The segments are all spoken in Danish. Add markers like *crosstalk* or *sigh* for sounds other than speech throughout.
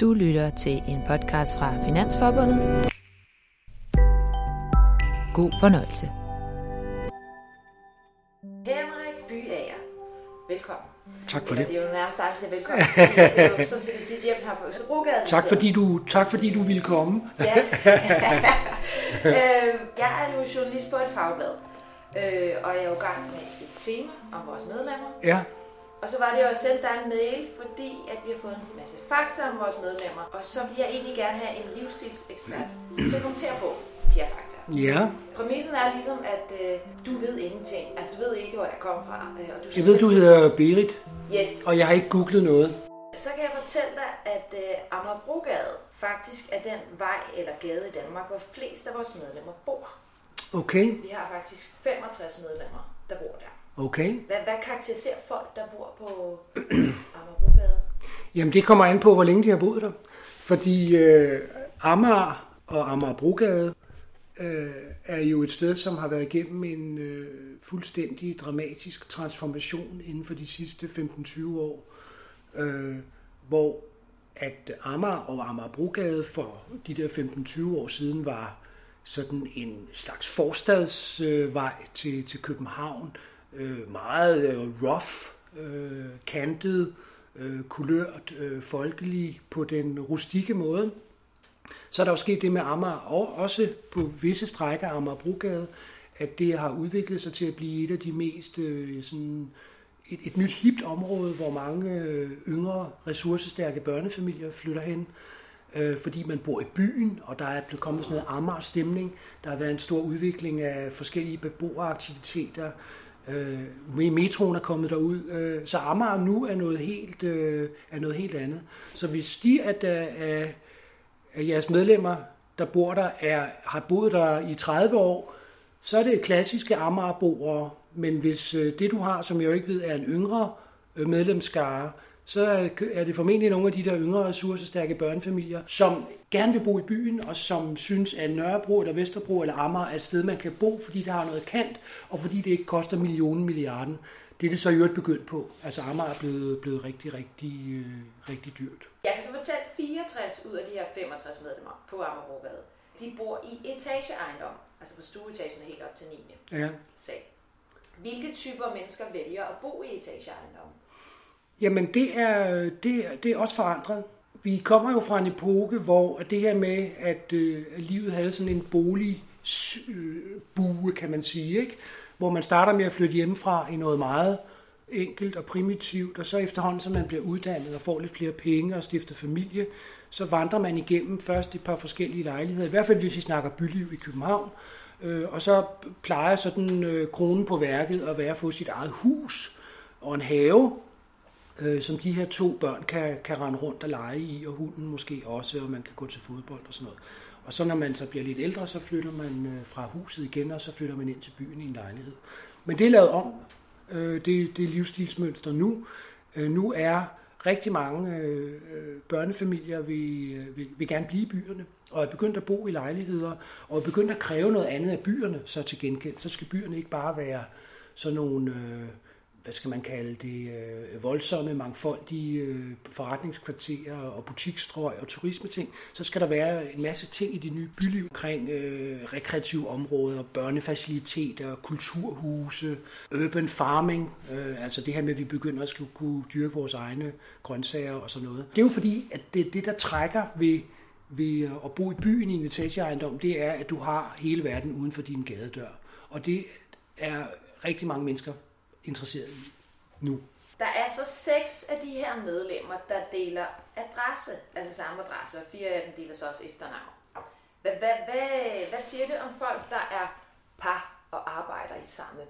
Du lytter til en podcast fra Finansforbundet. God fornøjelse. Henrik Byager, velkommen. Tak for det. det er jo nærmest dig, siger velkommen. det er jo sådan set dit hjem her på Østerbrogade. Tak fordi du, tak fordi du ville komme. Ja. *laughs* øh, jeg er jo journalist på et fagblad, øh, og jeg er jo i gang med et tema om vores medlemmer. Ja, Og så var det jo at sende dig en mail, fordi at vi har fået en masse fakta om vores medlemmer. Og så vil jeg egentlig gerne have en livsstilsekspert til at kommentere på de her fakta. ja. Præmissen er ligesom, at øh, du ved ingenting. Altså, du ved ikke, hvor jeg kommer fra. Øh, og du Jeg ved, du hedder Berit, Yes. og jeg har ikke googlet noget. Så kan jeg fortælle dig, at øh, Amagerbrogade faktisk er den vej eller gade i Danmark, hvor flest af vores medlemmer bor. Okay, Vi har faktisk 65 medlemmer, der bor der. Okay. Hvad, hvad karakteriserer folk, der bor på *clears throat* Amagerbrogade? Jamen det kommer an på, hvor længe de har boet der. Fordi øh, Amager og Amagerbrogade øh, er jo et sted, som har været igennem en øh, fuldstændig dramatisk transformation inden for de sidste 15-20 år. Øh, hvor at Amager og Amagerbrogade for de der 15-20 år siden var sådan en slags forstadsvej øh, til, til København. Øh, meget øh, rough, øh, kantet, øh, kulørt, øh, folkelig på den rustikke måde. Så er der jo sket det med Amager, og også på visse strækker af Amagerbrogade, at det har udviklet sig til at blive et af de mest øh, sådan et, et nyt hipt område, hvor mange øh, yngre, ressourcestærke børnefamilier flytter hen, øh, fordi man bor i byen, og der er blevet kommet sådan noget Amager-stemning. Der har været en stor udvikling af forskellige beboeraktiviteter. Øh, metroen er kommet derud, øh, så Amager nu er noget helt, øh, er noget helt andet. Så hvis de at, af, af jeres medlemmer, der bor der, er, har boet der i 30 år, så er det klassiske Amagerboere, men hvis øh, det du har, som jeg jo ikke ved, er en yngre øh, medlemskare, så er- det formentlig nogle af de der yngre ressourcestærke børnefamilier, som gerne vil bo i byen, og som synes, at Nørrebro eller Vesterbro eller Amager er et sted, man kan bo, fordi det har noget kant, og fordi det ikke koster millionen milliarden. Det er det så i øvrigt begyndt på. Altså Amager er blevet, blevet rigtig, rigtig, øh, rigtig dyrt. Jeg kan så fortælle 64 ud af de her 65 medlemmer på Amagerbrogade. De bor i etageejendom, altså på stueetagen helt op til 9. Ja. sal. Hvilke typer mennesker vælger at bo i etageejendom? Jamen, det er, det, det er også forandret. Vi kommer jo fra en epoke, hvor det her med, at, øh, at livet havde sådan en boligbue, øh, kan man sige, ikke? hvor man starter med at flytte hjemmefra i noget meget enkelt og primitivt, og så efterhånden, som man bliver uddannet og får lidt flere penge og stifter familie, så vandrer man igennem først et par forskellige lejligheder, i hvert fald hvis vi snakker byliv i København, øh, og så plejer sådan øh, kronen på værket at være at få sit eget hus og en have, øh, som de her to børn kan, kan rende rundt og lege i, og hunden måske også, og man kan gå til fodbold og sådan noget. Og så når man så bliver lidt ældre, så flytter man øh, fra huset igen, og så flytter man ind til byen i en lejlighed. Men det er lavet om, øh, det, det er livsstilsmønster nu. Øh, nu er rigtig mange øh, børnefamilier vil, øh, vil, vil gerne blive i byerne, og er begyndt at bo i lejligheder, og er begyndt at kræve noget andet af byerne, så til gengæld. Så skal byerne ikke bare være sådan nogle... Øh, hvad skal man kalde det, øh, voldsomme, mangfoldige øh, forretningskvarterer og butikstrøg og turismeting, så skal der være en masse ting i det nye byliv omkring øh, rekreative områder, børnefaciliteter, kulturhuse, urban farming, øh, altså det her med, at vi begynder at skulle kunne dyrke vores egne grøntsager og sådan noget. Det er jo fordi, at det, er det der trækker ved, ved at bo i byen i en etageejendom, det er, at du har hele verden uden for din gadedør. Og det er rigtig mange mennesker interesseret i nu. Der er så seks af de her medlemmer, der deler adresse, altså samme adresse, og fire af dem deler så også efternavn. Hvad, hvad, hvad, hvad siger det om folk, der er par og arbejder i samme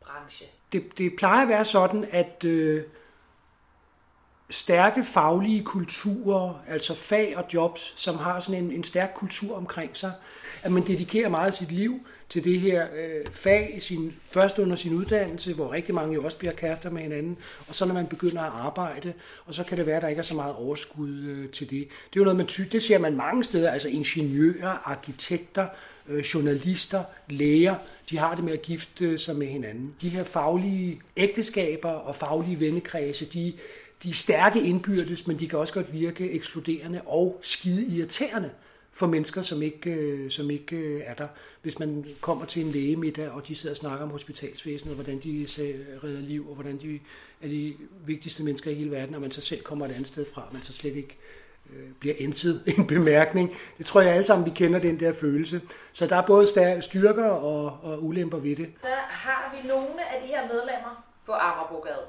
branche? Det, det plejer at være sådan, at øh, stærke faglige kulturer, altså fag og jobs, som har sådan en, en stærk kultur omkring sig, at man dedikerer meget af sit liv til det her øh, fag, sin, først under sin uddannelse, hvor rigtig mange jo også bliver kærester med hinanden, og så når man begynder at arbejde, og så kan det være, at der ikke er så meget overskud øh, til det. Det er jo noget, man ty- det ser man mange steder, altså ingeniører, arkitekter, øh, journalister, læger, de har det med at gifte øh, sig med hinanden. De her faglige ægteskaber og faglige vennekredse, de de er stærke indbyrdes, men de kan også godt virke ekskluderende og skide irriterende for mennesker, som ikke, øh, som ikke øh, er der. Hvis man kommer til en lægemiddag, og de sidder og snakker om hospitalsvæsenet, og hvordan de redder liv, og hvordan de er de vigtigste mennesker i hele verden, og man så selv kommer et andet sted fra, man så slet ikke øh, bliver enset *laughs* en bemærkning. Det tror jeg alle sammen, vi kender den der følelse. Så der er både styrker og, og ulemper ved det. Så har vi nogle af de her medlemmer på Amagerbrogade.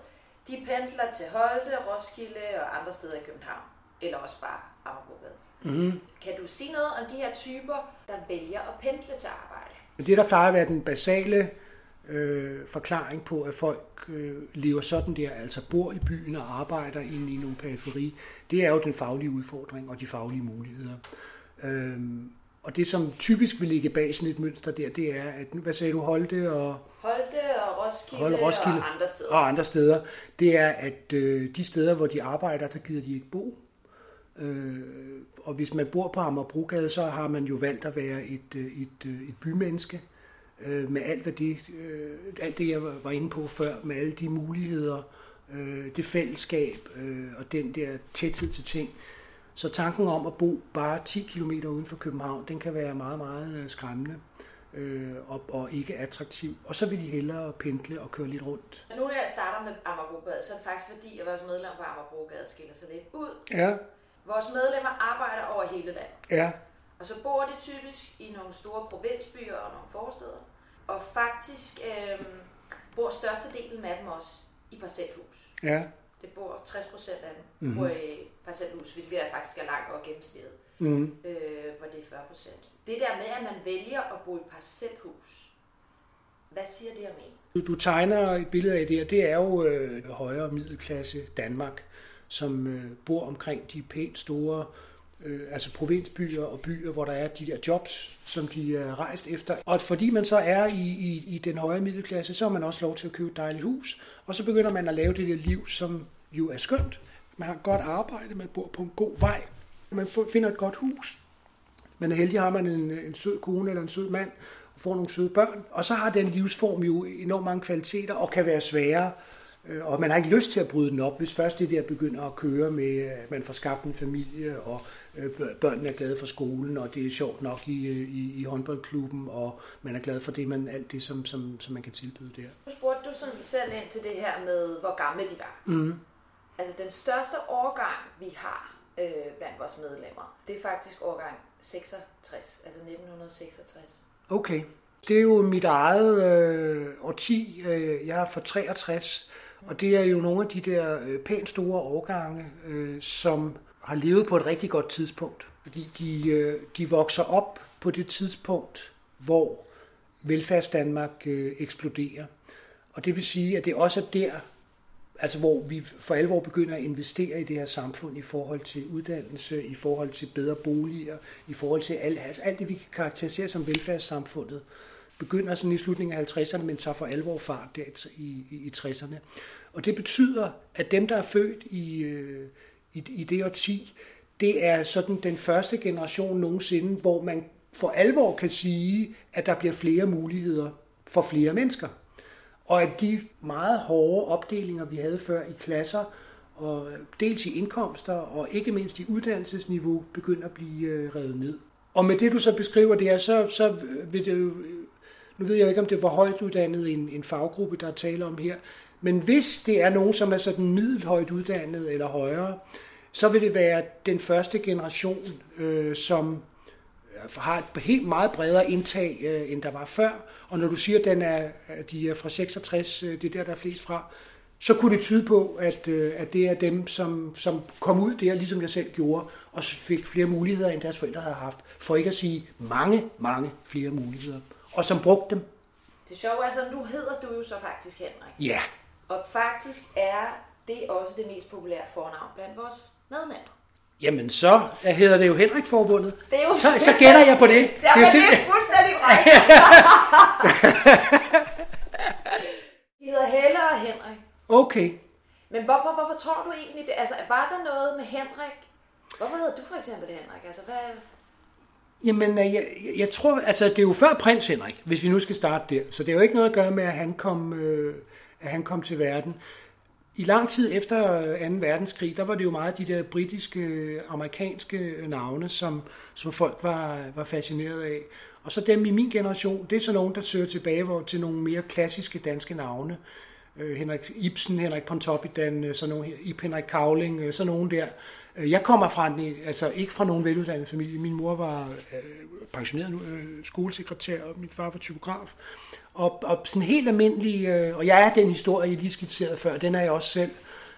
De pendler til Holte, Roskilde og andre steder i København. Eller også bare Amagerbrogade. Mm. Kan du sige noget om de her typer, der vælger at pendle til arbejde? Det, der plejer at være den basale øh, forklaring på, at folk øh, lever sådan der, altså bor i byen og arbejder inde i nogle periferi, det er jo den faglige udfordring og de faglige muligheder. Øh, og det, som typisk vil ligge bag sådan et mønster der, det er, at, hvad sagde du, Holte og... Holte og Roskilde, Holte, Roskilde og andre steder. Og andre steder. Det er, at øh, de steder, hvor de arbejder, der gider de ikke bo. Øh, og hvis man bor på Amagerbrogade, så har man jo valgt at være et, øh, et, et, øh, et bymenneske øh, med alt, hvad det, øh, alt det, jeg var inde på før, med alle de muligheder, øh, det fællesskab øh, og den der tæthed til ting. Så tanken om at bo bare 10 km uden for København, den kan være meget, meget øh, skræmmende øh, og, og ikke attraktiv. Og så vil de hellere pendle og køre lidt rundt. Nu når jeg starter med Amagerbrogade, så er det faktisk fordi, at vores medlem på Amagerbrogade skiller sig lidt ud. Ja. Vores medlemmer arbejder over hele landet. Ja. Og så bor de typisk i nogle store provinsbyer og nogle forsteder. Og faktisk øh, bor størstedelen af dem også i parcelhus. Ja. Det bor 60 procent af dem mm-hmm. bor i parcelhus, hvilket er faktisk er langt over gennemsnittet, mm. øh, hvor det er 40 procent. Det der med, at man vælger at bo i parcelhus, hvad siger det om en? Du, du tegner et billede af det, og det er jo øh, højere middelklasse Danmark, som øh, bor omkring de pænt store øh, altså provinsbyer og byer, hvor der er de der jobs, som de er rejst efter. Og fordi man så er i, i, i den høje middelklasse, så har man også lov til at købe et dejligt hus, og så begynder man at lave det der liv, som jo er skønt. Man har et godt arbejde, man bor på en god vej, man finder et godt hus. Man er heldig, har man en, en sød kone eller en sød mand, og får nogle søde børn. Og så har den livsform jo enormt mange kvaliteter, og kan være sværere og man har ikke lyst til at bryde den op, hvis først det der begynder at køre med, at man får skabt en familie, og øh, børnene er glade for skolen, og det er sjovt nok i, øh, i, i håndboldklubben, og man er glad for det, man, alt det, som, som, som man kan tilbyde der. Nu spurgte du sådan selv ind til det her med, hvor gamle de var. Mm. Altså den største årgang, vi har øh, blandt vores medlemmer, det er faktisk årgang 66, altså 1966. Okay. Det er jo mit eget øh, årti. Øh, jeg er for 63, og det er jo nogle af de der øh, pænt store årgange, øh, som har levet på et rigtig godt tidspunkt. Fordi de, øh, de vokser op på det tidspunkt, hvor velfærdsdanmark øh, eksploderer. Og det vil sige, at det også er der, altså hvor vi for alvor begynder at investere i det her samfund i forhold til uddannelse, i forhold til bedre boliger, i forhold til alt, altså alt det, vi kan karakterisere som velfærdssamfundet begynder sådan i slutningen af 50'erne, men tager for alvor fart der i, i, i 60'erne. Og det betyder, at dem, der er født i, øh, i, i det årti, det er sådan den første generation nogensinde, hvor man for alvor kan sige, at der bliver flere muligheder for flere mennesker. Og at de meget hårde opdelinger, vi havde før i klasser, og dels i indkomster og ikke mindst i uddannelsesniveau, begynder at blive øh, revet ned. Og med det, du så beskriver det er, så, så vil det jo nu ved jeg ikke, om det var højt uddannet en, en faggruppe, der taler om her. Men hvis det er nogen, som er sådan middelhøjt uddannet eller højere, så vil det være den første generation, øh, som øh, har et helt meget bredere indtag, øh, end der var før. Og når du siger, at den er, at de er fra 66, øh, det er der, der er flest fra, så kunne det tyde på, at, øh, at det er dem, som, som kom ud der, ligesom jeg selv gjorde, og fik flere muligheder, end deres forældre havde haft. For ikke at sige mange, mange flere muligheder og som brugte dem. Det sjove er, så nu hedder du jo så faktisk Henrik. Ja. Og faktisk er det også det mest populære fornavn blandt vores medlemmer. Jamen, så hedder det jo Henrik-forbundet. Det er jo så, *laughs* så gætter jeg på det. Ja, det er, det er fuldstændig *laughs* rigtigt. De *laughs* hedder Helle og Henrik. Okay. Men hvorfor, hvorfor tror du egentlig det? Altså, var der noget med Henrik? Hvorfor hedder du for eksempel Henrik? Altså, hvad, Jamen, øh, jeg, jeg tror, altså det er jo før prins Henrik, hvis vi nu skal starte der. Så det er jo ikke noget at gøre med, at han kom, øh, at han kom til verden. i lang tid efter øh, 2. verdenskrig, der var det jo meget de der britiske, øh, amerikanske navne, som, som folk var, var fascineret af. Og så dem i min generation, det er så nogen, der søger tilbage hvor, til nogle mere klassiske danske navne. Øh, Henrik Ibsen, Henrik Pontoppidan, øh, sådan nogle, Ip Henrik Kavling, øh, sådan nogen der. Øh, jeg kommer fra en, altså ikke fra nogen veluddannet familie. Min mor var øh, pensioneret øh, skolesekretær, og min far var typograf. Og, og sådan helt almindelig, øh, og jeg er den historie, jeg lige skitserede før, den er jeg også selv.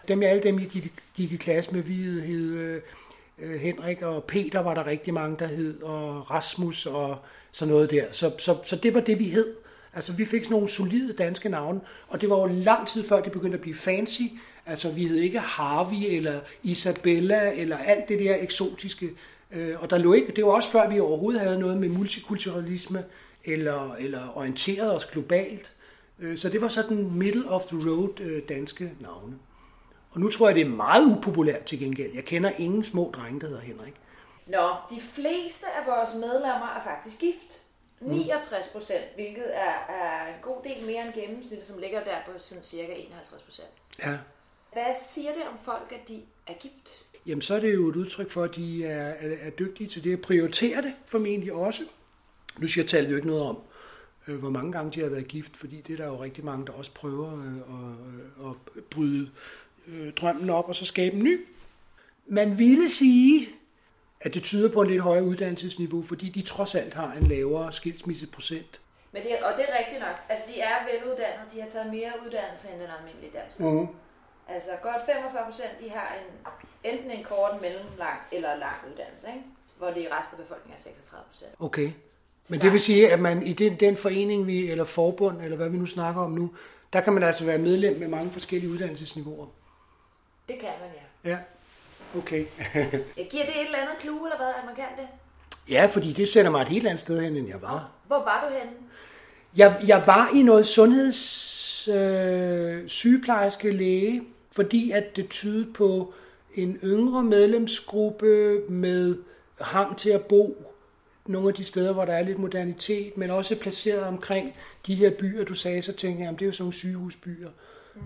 Dem, jeg, alle dem, jeg gik, gik i klasse med, vi hed øh, Henrik og Peter var der rigtig mange, der hed, og Rasmus og sådan noget der. Så, så, så det var det, vi hed. Altså, vi fik sådan nogle solide danske navne, og det var jo lang tid før, det begyndte at blive fancy. Altså, vi hed ikke Harvey eller Isabella eller alt det der eksotiske. Og der lå ikke, det var også før, vi overhovedet havde noget med multikulturalisme eller, eller orienterede os globalt. Så det var sådan middle of the road danske navne. Og nu tror jeg, det er meget upopulært til gengæld. Jeg kender ingen små drenge, der hedder Henrik. Nå, de fleste af vores medlemmer er faktisk gift. 69 procent, hvilket er, er en god del mere end gennemsnittet, som ligger der på sådan cirka 51 procent. Ja. Hvad siger det om folk, at de er gift? Jamen, så er det jo et udtryk for, at de er, er, er dygtige til det at prioritere det, formentlig også. Nu siger tallet jo ikke noget om, øh, hvor mange gange de har været gift, fordi det er der jo rigtig mange, der også prøver øh, at, at bryde øh, drømmen op og så skabe en ny. Man ville sige, at det tyder på en lidt højere uddannelsesniveau, fordi de trods alt har en lavere skilsmisseprocent. Men det, og det er rigtigt nok. Altså, de er veluddannede. De har taget mere uddannelse end den almindelige dansk. Mm. Altså, godt 45 procent, de har en, enten en kort, mellemlang eller lang uddannelse, ikke? hvor det i resten af befolkningen er 36 procent. Okay. Men det vil sige, at man i den, den forening, vi, eller forbund, eller hvad vi nu snakker om nu, der kan man altså være medlem med mange forskellige uddannelsesniveauer. Det kan man, ja. Ja, okay. *laughs* Jeg giver det et eller andet clue, eller hvad, at man kan det? ja, fordi det sætter mig et helt andet sted hen, end jeg var. Hvor var du henne? Jeg, jeg var i noget sundheds øh, sygeplejerske læge, fordi at det tydede på en yngre medlemsgruppe med hang til at bo nogle af de steder, hvor der er lidt modernitet, men også placeret omkring de her byer, du sagde, så tænkte jeg, at det er jo sådan nogle sygehusbyer.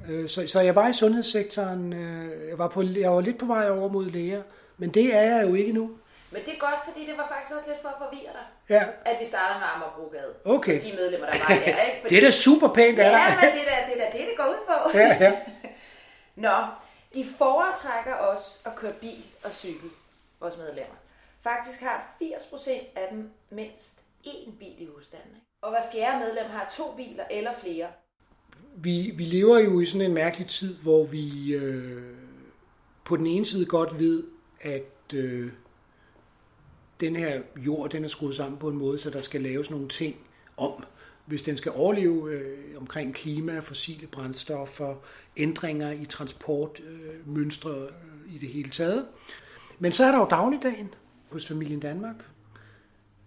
Mm. Så, så jeg var i sundhedssektoren, øh, jeg var, på, jeg var lidt på vej over mod læger, men det er jeg jo ikke nu. Men det er godt, fordi det var faktisk også lidt for at forvirre dig, Ja, at vi starter med Amagerbrogade. Okay. For de medlemmer, der var der, ikke? Fordi, *laughs* det er da super pænt af Ja, dig. men det er da det, er da det, det går ud på. Ja, ja. Nå, de foretrækker også at køre bil og cykel, vores medlemmer. Faktisk har 80% af dem mindst én bil i husstanden. Og hver fjerde medlem har to biler eller flere. vi, vi lever jo i sådan en mærkelig tid, hvor vi øh, på den ene side godt ved, at øh, den her jord den er skruet sammen på en måde, så der skal laves nogle ting om, hvis den skal overleve øh, omkring klima, fossile brændstoffer, ændringer i transportmønstre øh, i det hele taget. Men så er der jo dagligdagen hos familien Danmark,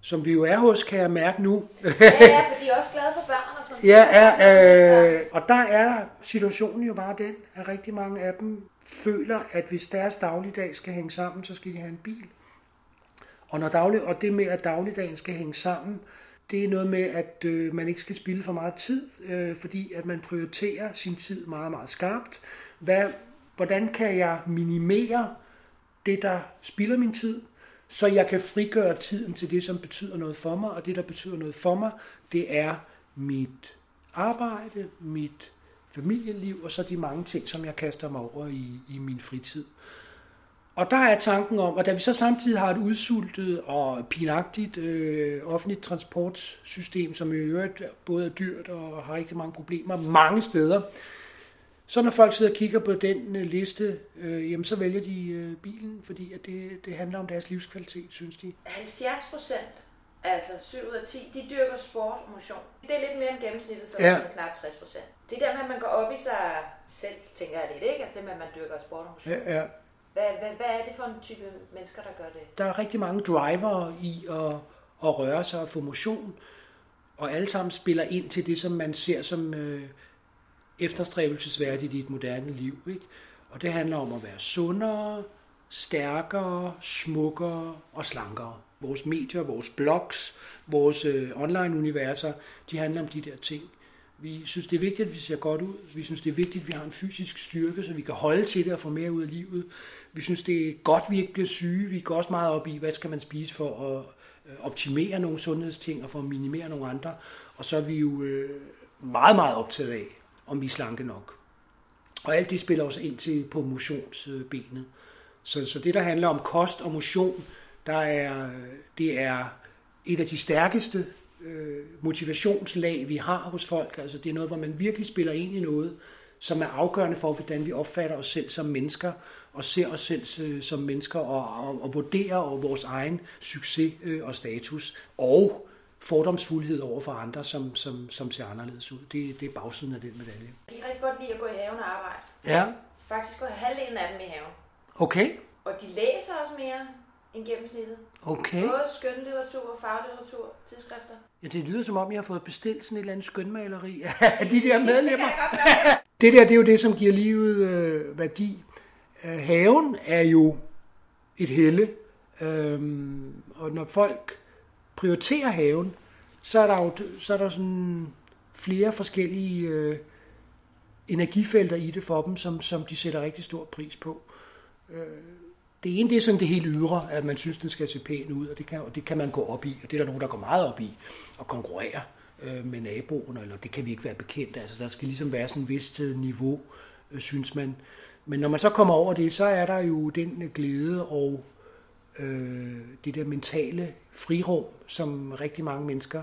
som vi jo er hos, kan jeg mærke nu. Ja, ja, for de er også glade for børn og sådan *laughs* Ja, er, øh, og der er situationen jo bare den, at rigtig mange af dem føler, at hvis deres dagligdag skal hænge sammen, så skal de have en bil. Og, når daglig, og det med, at dagligdagen skal hænge sammen, det er noget med, at øh, man ikke skal spille for meget tid, øh, fordi at man prioriterer sin tid meget, meget skarpt. Hvad, hvordan kan jeg minimere det, der spilder min tid, så jeg kan frigøre tiden til det, som betyder noget for mig, og det, der betyder noget for mig, det er mit arbejde, mit familieliv, og så de mange ting, som jeg kaster mig over i, i min fritid. Og der er tanken om, at da vi så samtidig har et udsultet og pinagtigt øh, offentligt transportsystem, som i øvrigt både er dyrt og har rigtig mange problemer mange steder, så når folk sidder og kigger på den øh, liste, øh, jamen så vælger de øh, bilen, fordi at det, det handler om deres livskvalitet, synes de. 70 procent, altså 7 ud af 10, de dyrker sport og motion. Det er lidt mere end gennemsnittet, så Ja. er knap 60 procent. Det der med, at man går op i sig selv, tænker jeg lidt, ikke? Altså det med, at man dyrker sport og motion. Ja, ja. Hvad, hvad, hvad er det for en type mennesker, der gør det? Der er rigtig mange driver i at, at røre sig og få motion, og alle sammen spiller ind til det, som man ser som øh, efterstræbelsesværdigt i et moderne liv. Ikke? Og det handler om at være sundere, stærkere, smukkere og slankere. Vores medier, vores blogs, vores øh, online-universer, de handler om de der ting. Vi synes, det er vigtigt, at vi ser godt ud. Vi synes, det er vigtigt, at vi har en fysisk styrke, så vi kan holde til det og få mere ud af livet. Vi synes, det er godt, vi ikke bliver syge. Vi går også meget op i, hvad skal man spise for at øh, optimere nogle sundhedsting og for at minimere nogle andre. Og så er vi jo øh, meget, meget optaget af, om vi er slanke nok. Og alt det spiller også ind til på motionsbenet. Så, så det, der handler om kost og motion, der er, det er et af de stærkeste øh, motivationslag, vi har hos folk. Altså det er noget, hvor man virkelig spiller ind i noget, som er afgørende for, hvordan vi opfatter os selv som mennesker, og ser os selv øh, som mennesker, og, og, og vurderer vores egen succes øh, og status, og fordomsfuldhed over for andre, som, som, som ser anderledes ud. Det, det er bagsiden af den medalje. De kan rigtig godt lide at gå i haven og arbejde. Ja, Faktisk går halvdelen af dem i haven. okay. Og de læser også mere end gennemsnittet. Okay. Både skønlitteratur, faglitteratur, tidsskrifter. Ja, det lyder som om, jeg har fået bestilt sådan et eller andet skønmaleri af *laughs* de der *laughs* medlemmer. Det jeg. *laughs* Det der, det er jo det, som giver livet øh, værdi. Øh, haven er jo et helle, øhm, og når folk prioriterer haven, så er der jo så er der sådan flere forskellige øh, energifelter i det for dem, som, som de sætter rigtig stor pris på. Øh, det ene det er sådan det helt ydre, at man synes, den skal se pæn ud, og det kan, og det kan man gå op i, og det er der nogen, der går meget op i, og konkurrere øh, med naboen, eller det kan vi ikke være bekendt. Altså, der skal ligesom være sådan et vist øh, niveau, øh, synes man. Men når man så kommer over det, så er der jo den glæde og øh, det der mentale frirum, som rigtig mange mennesker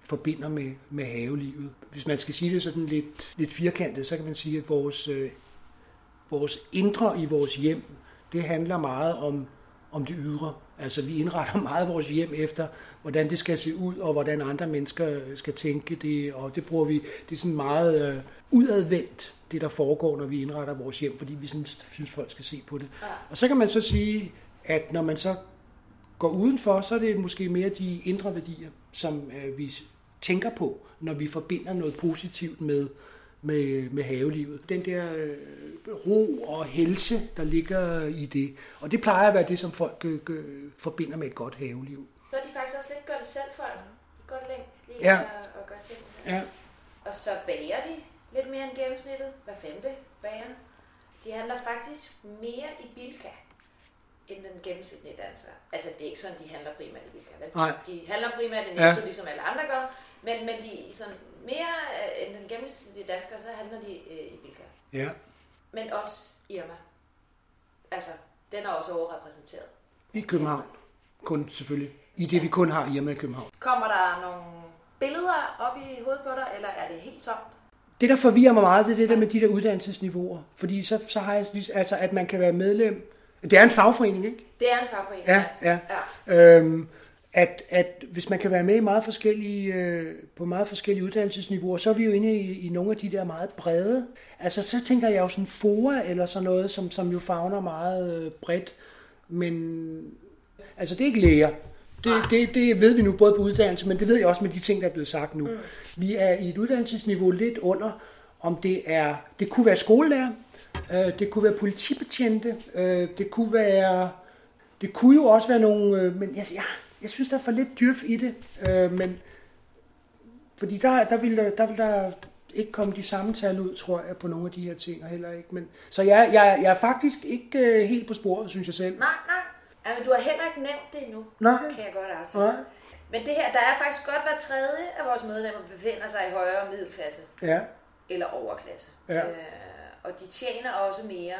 forbinder med, med havelivet. Hvis man skal sige det sådan lidt, lidt firkantet, så kan man sige, at vores, øh, vores indre i vores hjem, det handler meget om, om det ydre. Altså vi indretter *laughs* meget vores hjem efter, hvordan det skal se ud, og hvordan andre mennesker skal tænke det, og det bruger vi, det er sådan meget øh, udadvendt, det der foregår, når vi indretter vores hjem, fordi vi sådan, synes, folk skal se på det. Ja. Og så kan man så sige, at når man så går udenfor, så er det måske mere de indre værdier, som øh, vi tænker på, når vi forbinder noget positivt med, med, med havelivet. Den der øh, ro og helse, der ligger i det. Og det plejer at være det, som folk øh, forbinder med et godt haveliv. Så er de faktisk også lidt gør det selv folk. De godt længe lige Ja. at, at gøre ting. Ja, Og så bager de lidt mere end gennemsnittet. Hver femte bager. De handler faktisk mere i Bilka end den gennemsnitlige dansker. Altså, det er ikke sådan, de handler primært i Bilka. Vel? Nej. De handler primært i Ja. Netto, ligesom alle andre gør. Men, men de sådan mere øh, end den gennemsnitlige dansker, så handler de øh, i Bilka. ja. Men også Irma. Altså, den er også overrepræsenteret. I København. Kun selvfølgelig. I det, vi kun har hjemme i København. Kommer der nogle billeder op i hovedet på dig, eller er det helt tomt? Det, der forvirrer mig meget, det er det der med de der uddannelsesniveauer. Fordi så, så har jeg altså, at man kan være medlem. Det er en fagforening, ikke? Det er en fagforening. Ja, ja. ja. Øhm, at, at hvis man kan være med i meget forskellige, øh, på meget forskellige uddannelsesniveauer, så er vi jo inde i, i nogle af de der meget brede. Altså så tænker jeg jo sådan FOA eller sådan noget, som, som jo fagner meget øh, bredt. Men altså det er ikke læger. Det, det, det ved vi nu både på uddannelse, men det ved jeg også med de ting, der er blevet sagt nu. Mm. Vi er i et uddannelsesniveau lidt under, om det er, det kunne være skolelærer, øh, det kunne være politibetjente, øh, det kunne være, det kunne jo også være nogle, øh, men jeg, jeg, jeg synes, der er for lidt dyrf i det, øh, men fordi der, der, vil der, vil der ikke komme de samme tal ud, tror jeg, på nogle af de her ting, og heller ikke. Men, så jeg, jeg, jeg er faktisk ikke øh, helt på sporet, synes jeg selv. Nej, nej. Men du har heller ikke nævnt det endnu, Nej. kan jeg godt afsløre. Nej. Men det her, der er faktisk godt hver tredje af vores medlemmer befinder sig i højere middelklasse Ja, eller overklasse. Ja. Øh, og de tjener også mere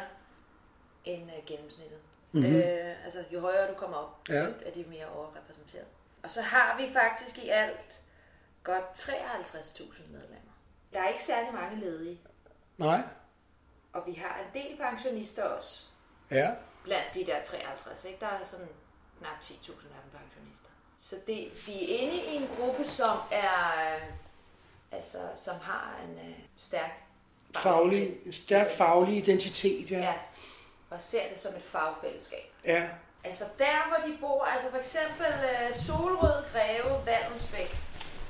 end øh, gennemsnittet. Mhm. Mm-hmm. Øh, altså, jo højere du kommer op, Ja. så er de mere overrepræsenteret. Og så har vi faktisk i alt godt 53.000 medlemmer. Der er ikke særlig mange ledige, nej, og vi har en del pensionister også. ja, blandt de der 53, ikke? Der er sådan knap 10.000 af dem pensionister. Så det, vi er inde i en gruppe, som er, øh, altså, som har en øh, stærk faglig, stærk faglig identitet, ja. Ja, og ser det som et fagfællesskab. Ja, Altså der, hvor de bor, altså for eksempel øh, Solrød, Greve, Vallensbæk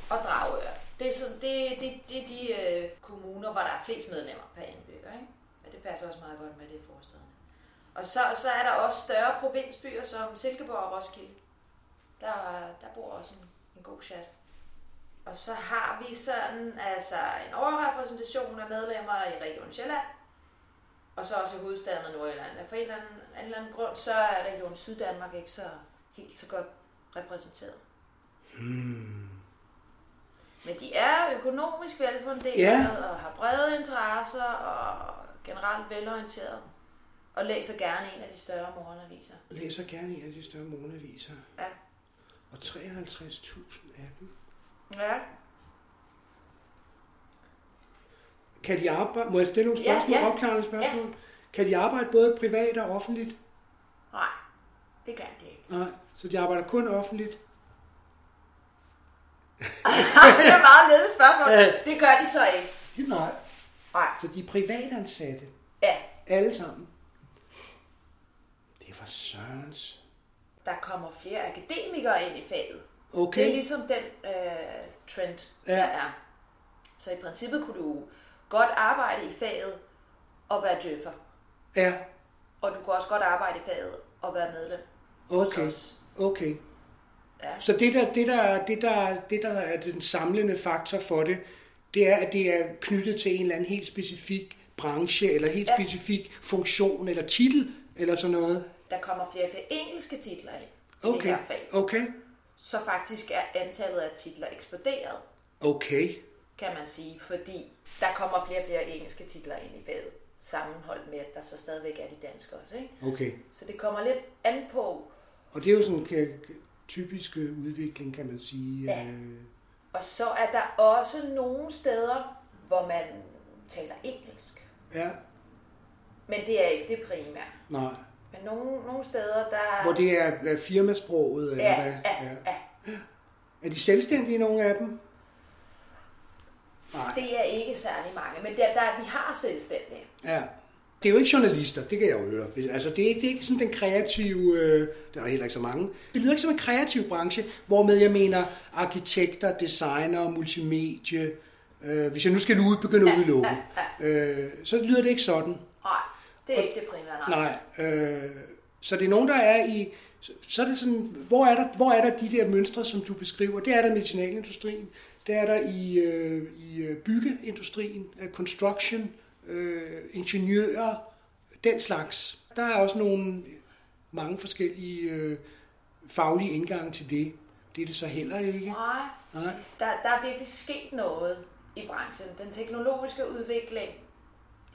og Dragør. Det er, sådan, det, det, det er de øh, kommuner, hvor der er flest medlemmer per indbygger. Ikke? Men det passer også meget godt med det forstående. Og så, så er der også større provinsbyer som Silkeborg og Roskilde. Der, der bor også en, en god chat. Og så har vi sådan altså en overrepræsentation af medlemmer i Region Sjælland, og så også i hovedstaden og Nordjylland. For en eller, anden, en eller anden grund, så er Region Syddanmark ikke så helt så godt repræsenteret. Hmm. Men de er økonomisk velfunderede Ja. og har brede interesser og generelt velorienterede. Og læser gerne en af de større morgenaviser. Læser gerne en af de større morgenaviser. Ja. Og 53.000 af dem. Ja. Kan de arbejde, må jeg stille nogle Ja, spørgsmål, ja. opklarende spørgsmål? Kan de arbejde både privat og offentligt? Nej, det kan det ikke. Nej, så de arbejder kun offentligt? *laughs* det er et meget ledet spørgsmål. Det gør de så ikke. Nej. Nej. Så de er privatansatte, Ja, alle sammen? Det er for Sørens. Der kommer flere akademikere ind i faget. Okay. Det er ligesom den øh, trend, Ja. der er. Så i princippet kunne du godt arbejde i faget og være døffer. Ja, Og du kunne også godt arbejde i faget og være medlem. okay. Okay. Ja. Så det der, det, der, det, der, det, der er den samlende faktor for det, det er, at det er knyttet til en eller anden helt specifik branche, eller helt Ja. specifik funktion, eller titel, eller sådan noget. Der kommer flere og flere engelske titler ind i Okay, det her fag. okay, Så faktisk er antallet af titler eksploderet, okay. kan man sige, fordi der kommer flere og flere engelske titler ind i faget, sammenholdt med, at der så stadigvæk er de danske også. Ikke? Okay. Så det kommer lidt an på, Og det er jo sådan en typisk øh, udvikling, kan man sige. Ja. Øh, og så er der også nogle steder, hvor man taler engelsk. ja, Men det er ikke det primære. nej. Nogle, nogle steder, der... Hvor det er, firmasproget, eller Ja, hvad? ja, ja. Er de selvstændige, nogle af dem? Nej. Det er ikke særlig mange, men der, der, vi har selvstændige. Ja. Det er jo ikke journalister, det kan jeg jo høre. Altså, det er ikke, det er ikke sådan den kreative, øh, der er heller ikke så mange. Det lyder ikke som en kreativ branche, hvormed jeg mener arkitekter, designer, multimedie. Øh, hvis jeg nu skal ud, begynde at udelukke, øh, så lyder det ikke sådan. Nej, det er ikke det primære. Nej. Nej. Øh, så det er nogen, der er i... Så, så er det sådan, hvor er, der, hvor er der de der mønstre, som du beskriver? Det er der i medicinalindustrien, det er der i, øh, i øh, byggeindustrien, øh, construction, øh, ingeniører, den slags. Der er også nogle mange forskellige øh, faglige indgange til det. Det er det så heller ikke. Nej, Nej. der, der er virkelig sket noget i branchen. Den teknologiske udvikling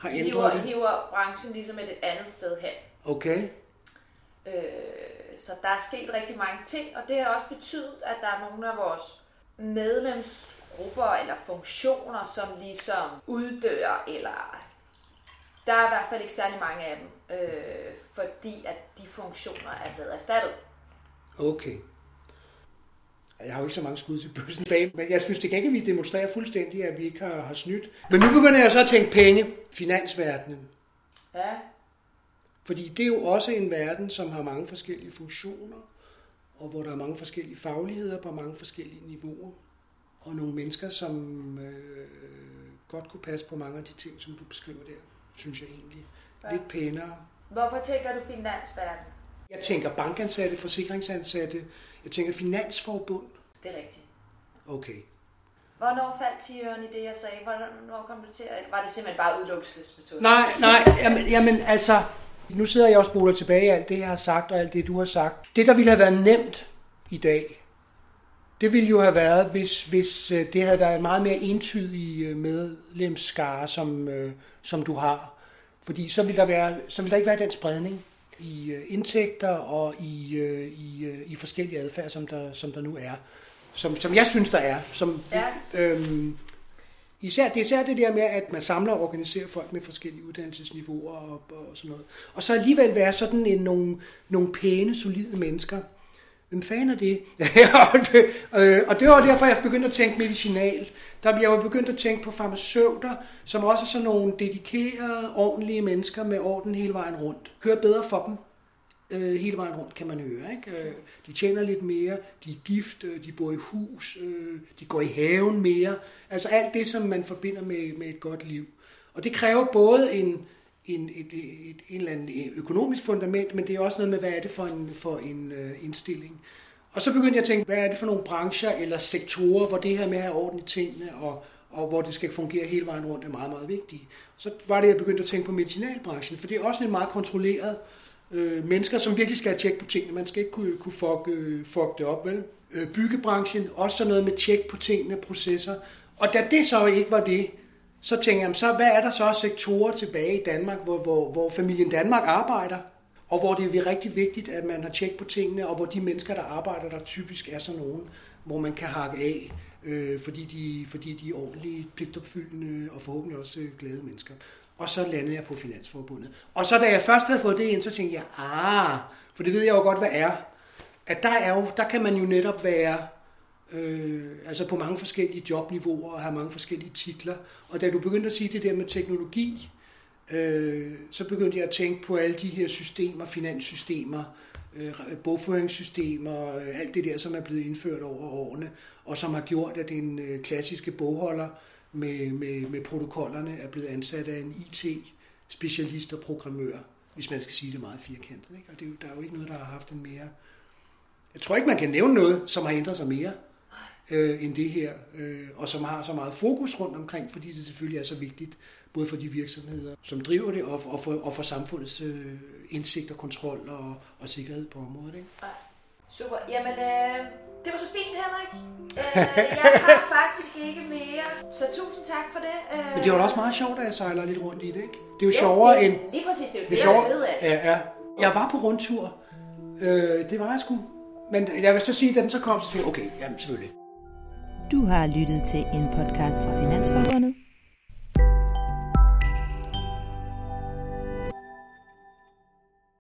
Har hiver, ændret det. hiver branchen ligesom et andet sted hen. Okay. Øh, så der er sket rigtig mange ting, og det har også betydet, at der er nogle af vores medlemsgrupper eller funktioner, som ligesom uddør, eller der er i hvert fald ikke særlig mange af dem, øh, fordi at de funktioner er blevet erstattet. Okay. Jeg har jo ikke så mange skud til bøssen bag, men jeg synes det kan ikke, at vi demonstrerer fuldstændig, at vi ikke har, har snydt. Men nu begynder jeg så at tænke penge, finansverdenen. Ja, Fordi det er jo også en verden, som har mange forskellige funktioner, og hvor der er mange forskellige fagligheder på mange forskellige niveauer. Og nogle mennesker, som øh, godt kunne passe på mange af de ting, som du beskriver der, synes jeg egentlig. Ja. Lidt pænere. hvorfor tænker du finansverden? Jeg tænker bankansatte, forsikringsansatte, jeg tænker finansforbund. Det er rigtigt. Okay. Hvornår faldt tiøren i det, jeg sagde? Hvornår kom du til. Var det simpelthen bare udelukkelsesmetode? Nej, nej, jamen, jamen altså, nu sidder jeg og spoler tilbage i alt det, jeg har sagt, og alt det, du har sagt. Det, der ville have været nemt i dag, det ville jo have været, hvis, hvis øh, det havde været en meget mere entydig øh, medlemsskare, som, øh, som du har. Fordi så ville, der være, så ville der ikke være den spredning i øh, indtægter og i, øh, i, øh, i forskellige adfærd, som der, som der nu er. Som, som jeg synes, der er. Som, Ja. øhm, Især, det er især det der med, at man samler og organiserer folk med forskellige uddannelsesniveauer og, og sådan noget. Og så alligevel være sådan en, nogle, nogle pæne, solide mennesker. Hvem fanden er det? *laughs* Øh, og det var derfor, jeg begyndte at tænke medicinal. Der jeg var begyndt at tænke på farmaceuter, som også er sådan nogle dedikerede, ordentlige mennesker med orden hele vejen rundt. Hører bedre for dem øh, hele vejen rundt, kan man høre. Ikke? Øh, de tjener lidt mere, de er gift, øh, de bor i hus, øh, de går i haven mere. Altså alt det, som man forbinder med, med et godt liv. Og det kræver både en, en, et, et, et, en eller anden økonomisk fundament, men det er også noget med, hvad er det for en, for en øh, indstilling. Og så begyndte jeg at tænke, hvad er det for nogle brancher eller sektorer, hvor det her med at have orden i tingene, og, og hvor det skal fungere hele vejen rundt, er meget, meget vigtigt. Så var det, jeg begyndte at tænke på medicinalbranchen, for det er også en meget kontrolleret øh, mennesker, som virkelig skal have tjek på tingene. Man skal ikke kunne, kunne fuck, øh, fuck det op, vel? Øh, byggebranchen, også sådan noget med tjek på tingene, processer. Og da det så ikke var det, så tænker jeg, så hvad er der så sektorer tilbage i Danmark, hvor, hvor, hvor familien Danmark arbejder, og hvor det er rigtig vigtigt, at man har tjek på tingene, og hvor de mennesker, der arbejder der, typisk er sådan nogen, hvor man kan hakke af, øh, fordi, de, fordi de er ordentlige, pligtopfyldende og forhåbentlig også øh, glade mennesker. Og så landede jeg på Finansforbundet. Og så da jeg først havde fået det ind, så tænkte jeg, ah, for det ved jeg jo godt, hvad er. At der, er jo, der kan man jo netop være øh, altså på mange forskellige jobniveauer og have mange forskellige titler. Og da du begyndte at sige det der med teknologi, øh, så begyndte jeg at tænke på alle de her systemer, finanssystemer, øh, bogføringssystemer, øh, alt det der, som er blevet indført over årene, og som har gjort, at den øh, klassiske bogholder med, med, med protokollerne er blevet ansat af en IT-specialist og programmør, hvis man skal sige det meget firkantet. Ikke? Og det, er der er jo ikke noget, der har haft en mere... Jeg tror ikke, man kan nævne noget, som har ændret sig mere øh, end det her, øh, og som har så meget fokus rundt omkring, fordi det selvfølgelig er så vigtigt, både for de virksomheder, som driver det, og, og, for, og for samfundets øh, indsigt og kontrol og, og sikkerhed på området. Ikke? Super. Jamen, øh, det var så fint, Henrik. *laughs* Øh, jeg har faktisk ikke mere, så tusind tak for det. Øh, Men det var også meget sjovt, at jeg sejler lidt rundt i det, ikke? Det er jo, jo sjovere det, end... Lige præcis, det er jo det, det det sjovere, jeg ved af. Ja, ja. Jeg var på rundtur. Øh, det var jeg sgu. Men jeg vil så sige, at da den så kom, så tænkte jeg, okay, jamen selvfølgelig. Du har lyttet til en podcast fra Finansforbundet.